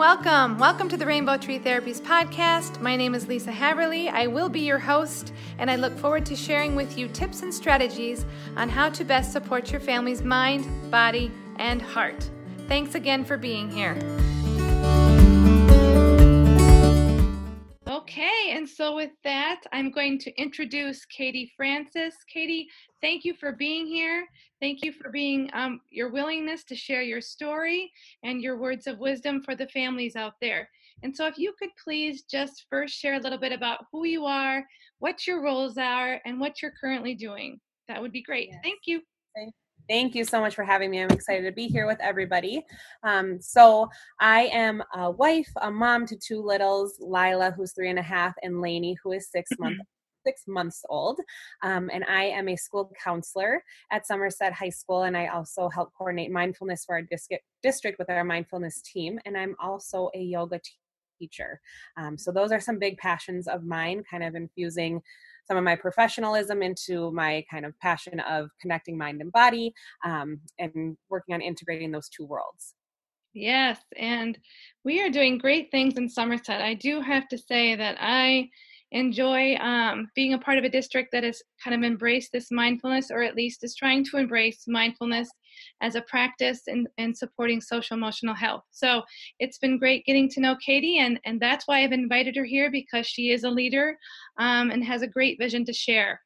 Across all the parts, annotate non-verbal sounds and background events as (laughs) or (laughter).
welcome. Welcome to the Rainbow Tree Therapies podcast. My name is Lisa Haverly. I will be your host, and I look forward to sharing with you tips and strategies on how to best support your family's mind, body, and heart. Thanks again for being here. Okay, and so with that, I'm going to introduce Katie Francis. Katie, thank you for being here. Thank you for being um, your willingness to share your story and your words of wisdom for the families out there. And so, if you could please just first share a little bit about who you are, what your roles are, and what you're currently doing, that would be great. Yes. Thank you. Thank you so much for having me. I'm excited to be here with everybody. Um, so, I am a wife, a mom to two littles Lila, who's three and a half, and Lainey, who is six months (clears throat) six months old. Um, and I am a school counselor at Somerset High School, and I also help coordinate mindfulness for our district with our mindfulness team. And I'm also a yoga teacher. Um, so those are some big passions of mine, kind of infusing some of my professionalism into my kind of passion of connecting mind and body um, and working on integrating those two worlds. Yes, and we are doing great things in Somerset. I do have to say that I enjoy um, being a part of a district that has kind of embraced this mindfulness or at least is trying to embrace mindfulness as a practice in, in supporting social emotional health so it's been great getting to know katie and, and that's why i've invited her here because she is a leader um, and has a great vision to share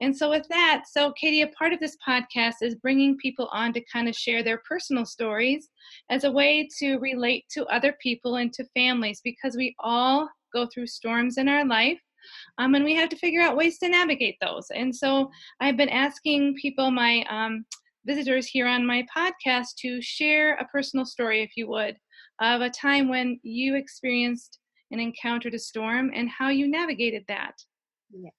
and so, with that, so Katie, a part of this podcast is bringing people on to kind of share their personal stories as a way to relate to other people and to families because we all go through storms in our life. Um, and we have to figure out ways to navigate those. And so I've been asking people, my um, visitors here on my podcast, to share a personal story, if you would, of a time when you experienced and encountered a storm and how you navigated that. Yes.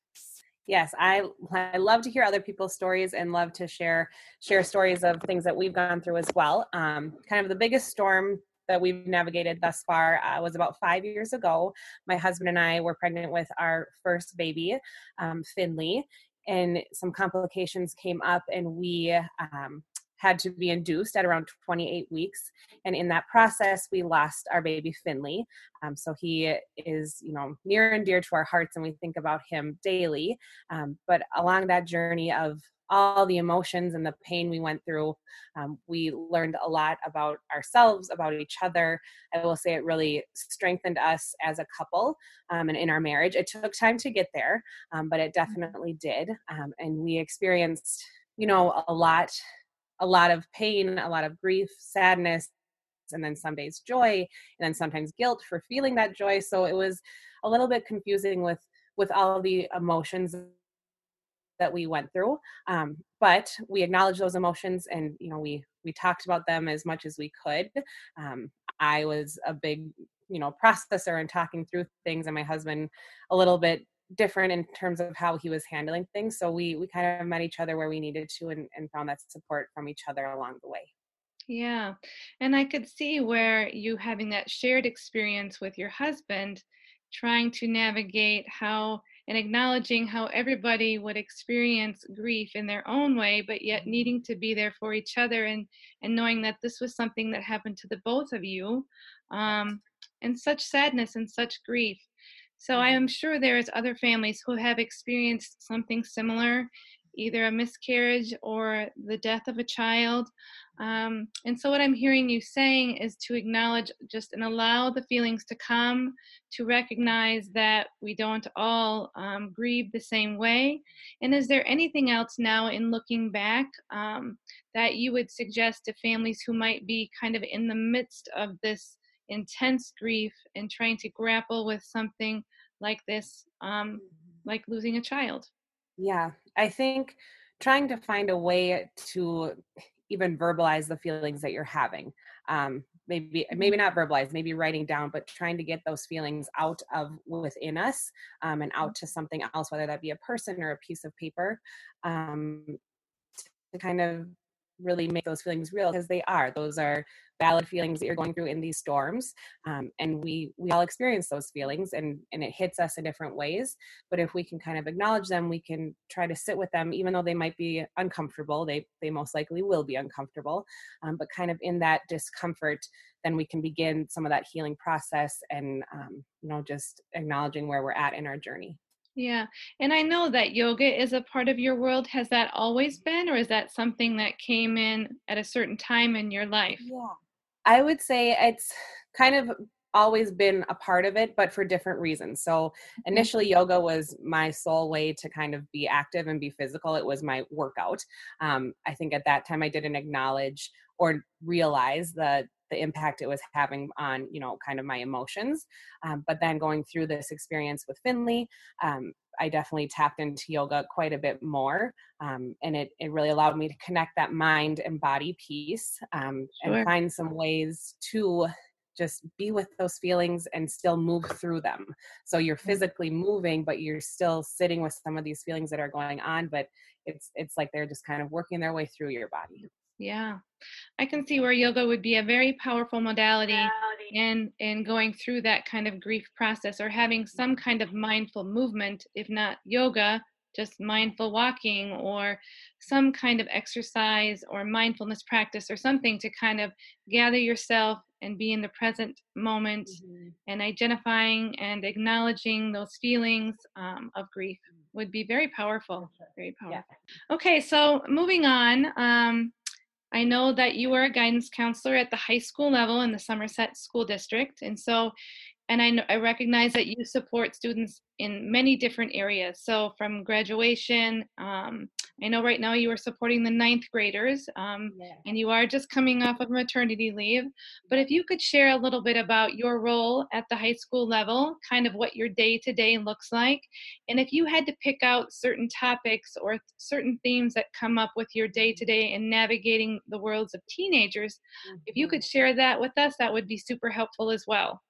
Yes, I I love to hear other people's stories and love to share share stories of things that we've gone through as well. Um, kind of the biggest storm that we've navigated thus far uh, was about five years ago. My husband and I were pregnant with our first baby, um, Finley, and some complications came up, and we um, had to be induced at around 28 weeks. And in that process we lost our baby finley. Um, so he is you know near and dear to our hearts and we think about him daily. Um, but along that journey of all the emotions and the pain we went through. Um, we learned a lot about ourselves, about each other. I will say it really strengthened us as a couple um, and in our marriage. It took time to get there, um, but it mm-hmm. definitely did. Um, and we experienced, you know, a lot, a lot of pain, a lot of grief, sadness, and then some days joy, and then sometimes guilt for feeling that joy. So it was a little bit confusing with with all the emotions that we went through um, but we acknowledged those emotions and you know we we talked about them as much as we could. Um, i was a big you know processor and talking through things and my husband a little bit different in terms of how he was handling things so we we kind of met each other where we needed to and, and found that support from each other along the way. Yeah and i could see where you having that shared experience with your husband trying to navigate how and acknowledging how everybody would experience grief in their own way, but yet needing to be there for each other and, and knowing that this was something that happened to the both of you um, and such sadness and such grief. So I mm-hmm. am sure there is other families who have experienced something similar either a miscarriage or the death of a child. Um, and so, what I'm hearing you saying is to acknowledge just and allow the feelings to come, to recognize that we don't all um, grieve the same way. And is there anything else now in looking back um, that you would suggest to families who might be kind of in the midst of this intense grief and trying to grapple with something like this, um, like losing a child? Yeah, I think trying to find a way to even verbalize the feelings that you're having. Um, maybe maybe not verbalize, maybe writing down, but trying to get those feelings out of within us um, and out to something else, whether that be a person or a piece of paper, um, to kind of really make those feelings real because they are those are valid feelings that you're going through in these storms um, and we we all experience those feelings and and it hits us in different ways but if we can kind of acknowledge them we can try to sit with them even though they might be uncomfortable they they most likely will be uncomfortable um, but kind of in that discomfort then we can begin some of that healing process and um, you know just acknowledging where we're at in our journey yeah. And I know that yoga is a part of your world. Has that always been, or is that something that came in at a certain time in your life? Yeah. I would say it's kind of always been a part of it, but for different reasons. So mm-hmm. initially, yoga was my sole way to kind of be active and be physical. It was my workout. Um, I think at that time I didn't acknowledge or realize the the impact it was having on you know kind of my emotions um, but then going through this experience with finley um, i definitely tapped into yoga quite a bit more um, and it, it really allowed me to connect that mind and body piece um, sure. and find some ways to just be with those feelings and still move through them. So you're mm. physically moving but you're still sitting with some of these feelings that are going on but it's it's like they're just kind of working their way through your body. Yeah. I can see where yoga would be a very powerful modality. in in going through that kind of grief process or having some kind of mindful movement, if not yoga, just mindful walking or some kind of exercise or mindfulness practice or something to kind of gather yourself and be in the present moment mm-hmm. and identifying and acknowledging those feelings um, of grief mm. would be very powerful very powerful yeah. okay so moving on um, I know that you are a guidance counselor at the high school level in the Somerset School District. And so and I, I recognize that you support students in many different areas. So from graduation, um, I know right now you are supporting the ninth graders, um, yeah. and you are just coming off of maternity leave. But if you could share a little bit about your role at the high school level, kind of what your day to day looks like, and if you had to pick out certain topics or certain themes that come up with your day to day in navigating the worlds of teenagers, mm-hmm. if you could mm-hmm. share that with us, that would be super helpful as well.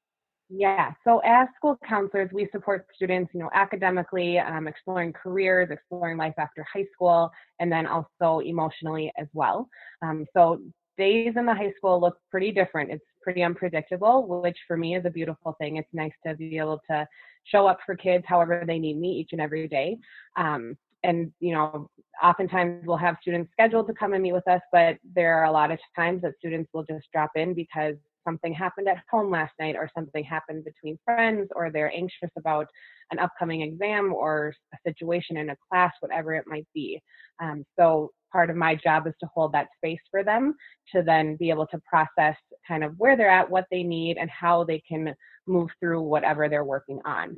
Yeah, so as school counselors, we support students, you know, academically, um, exploring careers, exploring life after high school, and then also emotionally as well. Um, so days in the high school look pretty different. It's pretty unpredictable, which for me is a beautiful thing. It's nice to be able to show up for kids however they need me each and every day. Um, and you know, oftentimes we'll have students scheduled to come and meet with us, but there are a lot of times that students will just drop in because something happened at home last night or something happened between friends or they're anxious about an upcoming exam or a situation in a class, whatever it might be. Um, so part of my job is to hold that space for them to then be able to process kind of where they're at, what they need, and how they can move through whatever they're working on.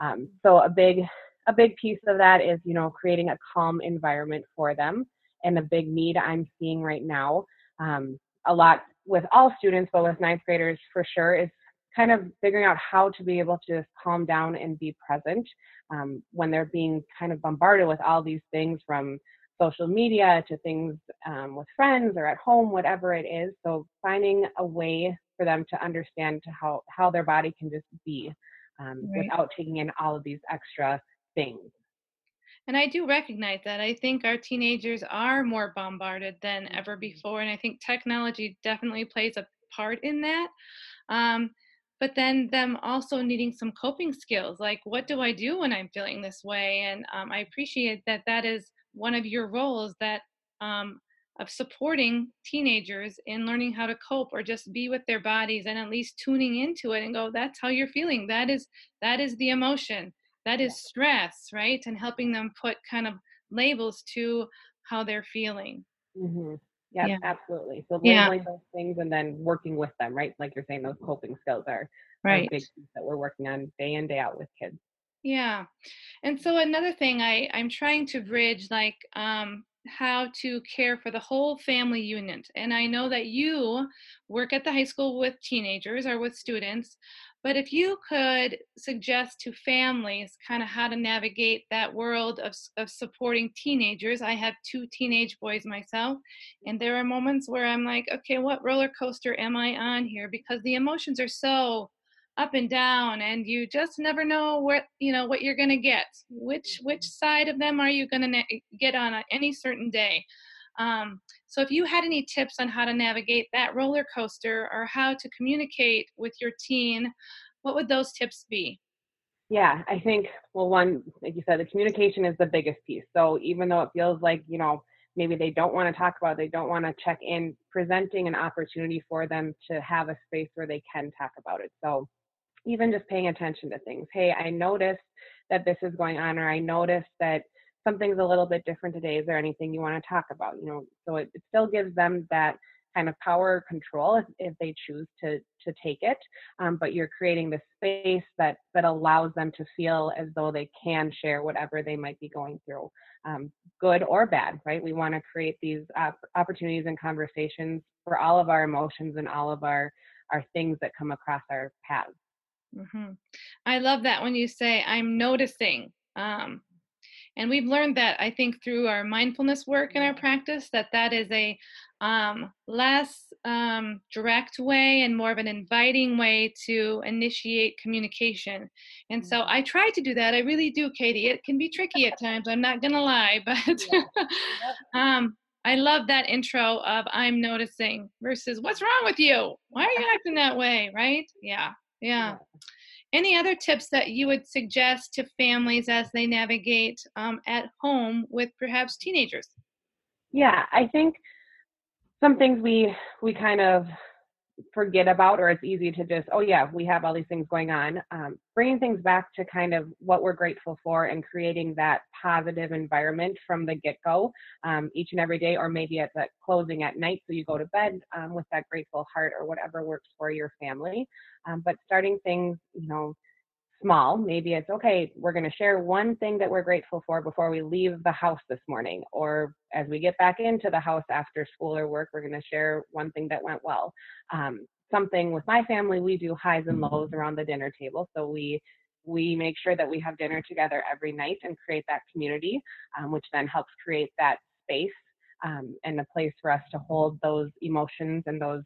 Um, so a big a big piece of that is you know creating a calm environment for them and a big need i'm seeing right now um, a lot with all students, but with ninth graders for sure, is kind of figuring out how to be able to just calm down and be present um, when they're being kind of bombarded with all these things from social media to things um, with friends or at home, whatever it is. So finding a way for them to understand to how how their body can just be um, right. without taking in all of these extra things. And I do recognize that. I think our teenagers are more bombarded than ever mm-hmm. before. And I think technology definitely plays a part in that. Um, but then them also needing some coping skills like what do i do when i'm feeling this way and um, i appreciate that that is one of your roles that um, of supporting teenagers in learning how to cope or just be with their bodies and at least tuning into it and go that's how you're feeling that is that is the emotion that is stress right? And helping them put kind of labels to how they're feeling. Mm-hmm. yeah, yeah, absolutely. So labeling yeah. those things and then working with them right? Like you're saying those coping skills are right. big things that we're working on day in day out with kids. Yeah. And so another thing i i'm trying to bridge like um how to care for the whole family unit and i know that you work at the high school with teenagers or with students but if you could suggest to families kind of how to navigate that world of, of supporting teenagers, I have two teenage boys myself, and there are moments where I'm like, okay, what roller coaster am I on here? Because the emotions are so up and down and you just never know what you know what you're going to get which which side of them are you going to get on any certain day Um, so, if you had any tips on how to navigate that roller coaster or how to communicate with your teen, what would those tips be? Yeah, I think, well, one, like you said, the communication is the biggest piece. So, even though it feels like, you know, maybe they don't want to talk about it, they don't want to check in, presenting an opportunity for them to have a space where they can talk about it. So, even just paying attention to things. Hey, I noticed that this is going on, or I noticed that something's a little bit different today. Is there anything you want to talk about? You know, so it, it still gives them that kind of power control if, if they choose to to take it. Um, but you're creating the space that that allows them to feel as though they can share whatever they might be going through, um, good or bad. Right? We want to create these opportunities and conversations for all of our emotions and all of our our things that come across our paths. Mm-hmm. I love that when you say, I'm noticing. Um, and we've learned that, I think, through our mindfulness work and our practice, that that is a um, less um, direct way and more of an inviting way to initiate communication. And so mm-hmm. I try to do that. I really do, Katie. It can be tricky at (laughs) times. I'm not going to lie, (laughs) but um, I love that intro of I'm noticing versus what's wrong with you? Why are you acting that way? Right? Yeah. Yeah. Any other tips that you would suggest to families as they navigate um, at home with perhaps teenagers? Yeah, I think some things we we kind of forget about or it's easy to just oh yeah we have all these things going on um, bringing things back to kind of what we're grateful for and creating that positive environment from the get-go um, each and every day or maybe at the closing at night so you go to bed um, with that grateful heart or whatever works for your family um, but starting things you know small. Maybe it's okay, we're going to share one thing that we're grateful for before we leave the house this morning. Or as we get back into the house after school or work, we're going to share one thing that went well. Um, something with my family, we do highs and lows around the dinner table. So we we make sure that we have dinner together every night and create that community, um, which then helps create that space um, and a place for us to hold those emotions and those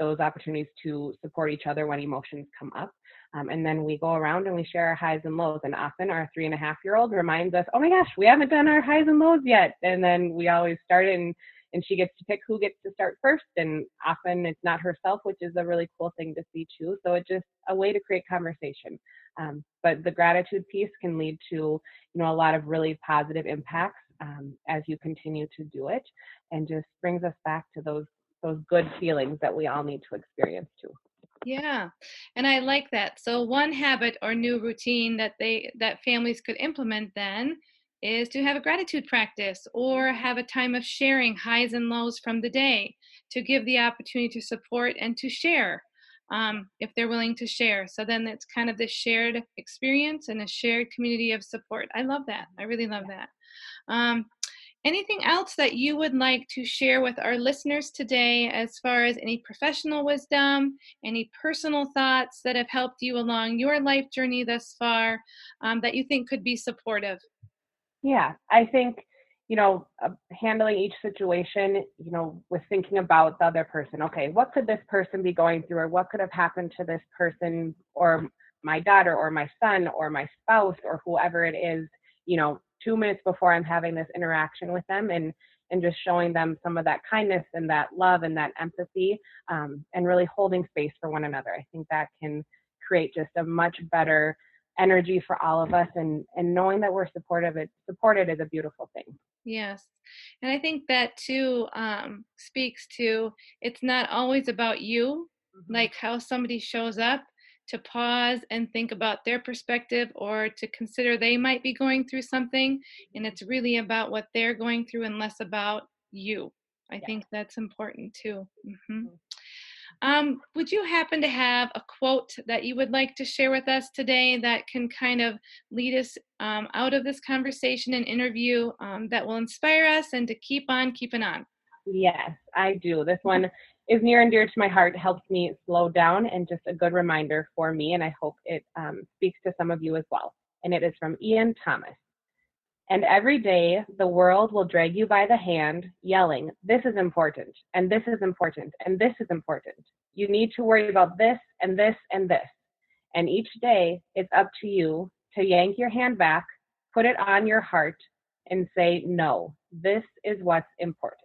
those opportunities to support each other when emotions come up. Um, and then we go around and we share our highs and lows. And often our three and a half year old reminds us, oh my gosh, we haven't done our highs and lows yet. And then we always start and, and she gets to pick who gets to start first. And often it's not herself, which is a really cool thing to see too. So it's just a way to create conversation. Um, but the gratitude piece can lead to, you know, a lot of really positive impacts um, as you continue to do it and just brings us back to those those good feelings that we all need to experience too. Yeah. And I like that. So one habit or new routine that they that families could implement then is to have a gratitude practice or mm-hmm. have a time of sharing highs and lows from the day to give the opportunity to support and to share um, if they're willing to share. So then it's kind of this shared experience and a shared community of support. I love that. I really love that. Um, Anything else that you would like to share with our listeners today as far as any professional wisdom, any personal thoughts that have helped you along your life journey thus far um, that you think could be supportive? Yeah, I think, you know, uh, handling each situation, you know, with thinking about the other person. Okay, what could this person be going through, or what could have happened to this person, or my daughter, or my son, or my spouse, or whoever it is, you know, two minutes before I'm having this interaction with them and and just showing them some of that kindness and that love and that empathy um, and really holding space for one another. I think that can create just a much better energy for all of us and and knowing that we're supportive it supported is a beautiful thing yes and i think that too um, speaks to it's not always about you mm-hmm. like how somebody shows up to pause and think about their perspective or to consider they might be going through something. And it's really about what they're going through and less about you. I yeah. think that's important too. Mm-hmm. mm-hmm. Um, would you happen to have a quote that you would like to share with us today that can kind of lead us um, out of this conversation and interview um, that will inspire us and to keep on keeping on? Yes, I do. This one is near and dear to my heart, helps me slow down, and just a good reminder for me. And I hope it um, speaks to some of you as well. And it is from Ian Thomas. And every day the world will drag you by the hand, yelling, This is important, and this is important, and this is important. You need to worry about this, and this, and this. And each day it's up to you to yank your hand back, put it on your heart, and say, No, this is what's important.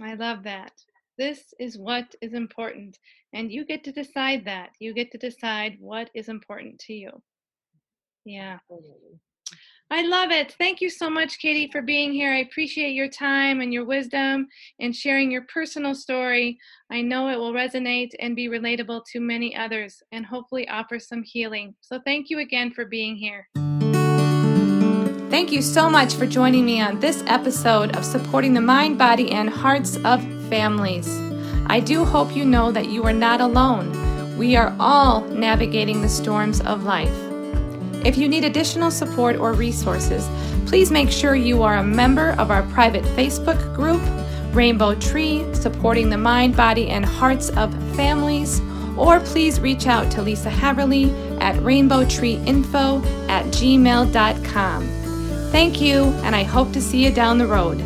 I love that. This is what is important. And you get to decide that. You get to decide what is important to you. Yeah. I love it. Thank you so much, Katie, for being here. I appreciate your time and your wisdom and sharing your personal story. I know it will resonate and be relatable to many others and hopefully offer some healing. So, thank you again for being here. Thank you so much for joining me on this episode of Supporting the Mind, Body, and Hearts of Families. I do hope you know that you are not alone. We are all navigating the storms of life. If you need additional support or resources, please make sure you are a member of our private Facebook group, Rainbow Tree, Supporting the Mind, Body, and Hearts of Families, or please reach out to Lisa Haverly at rainbowtreeinfo at gmail.com. Thank you, and I hope to see you down the road.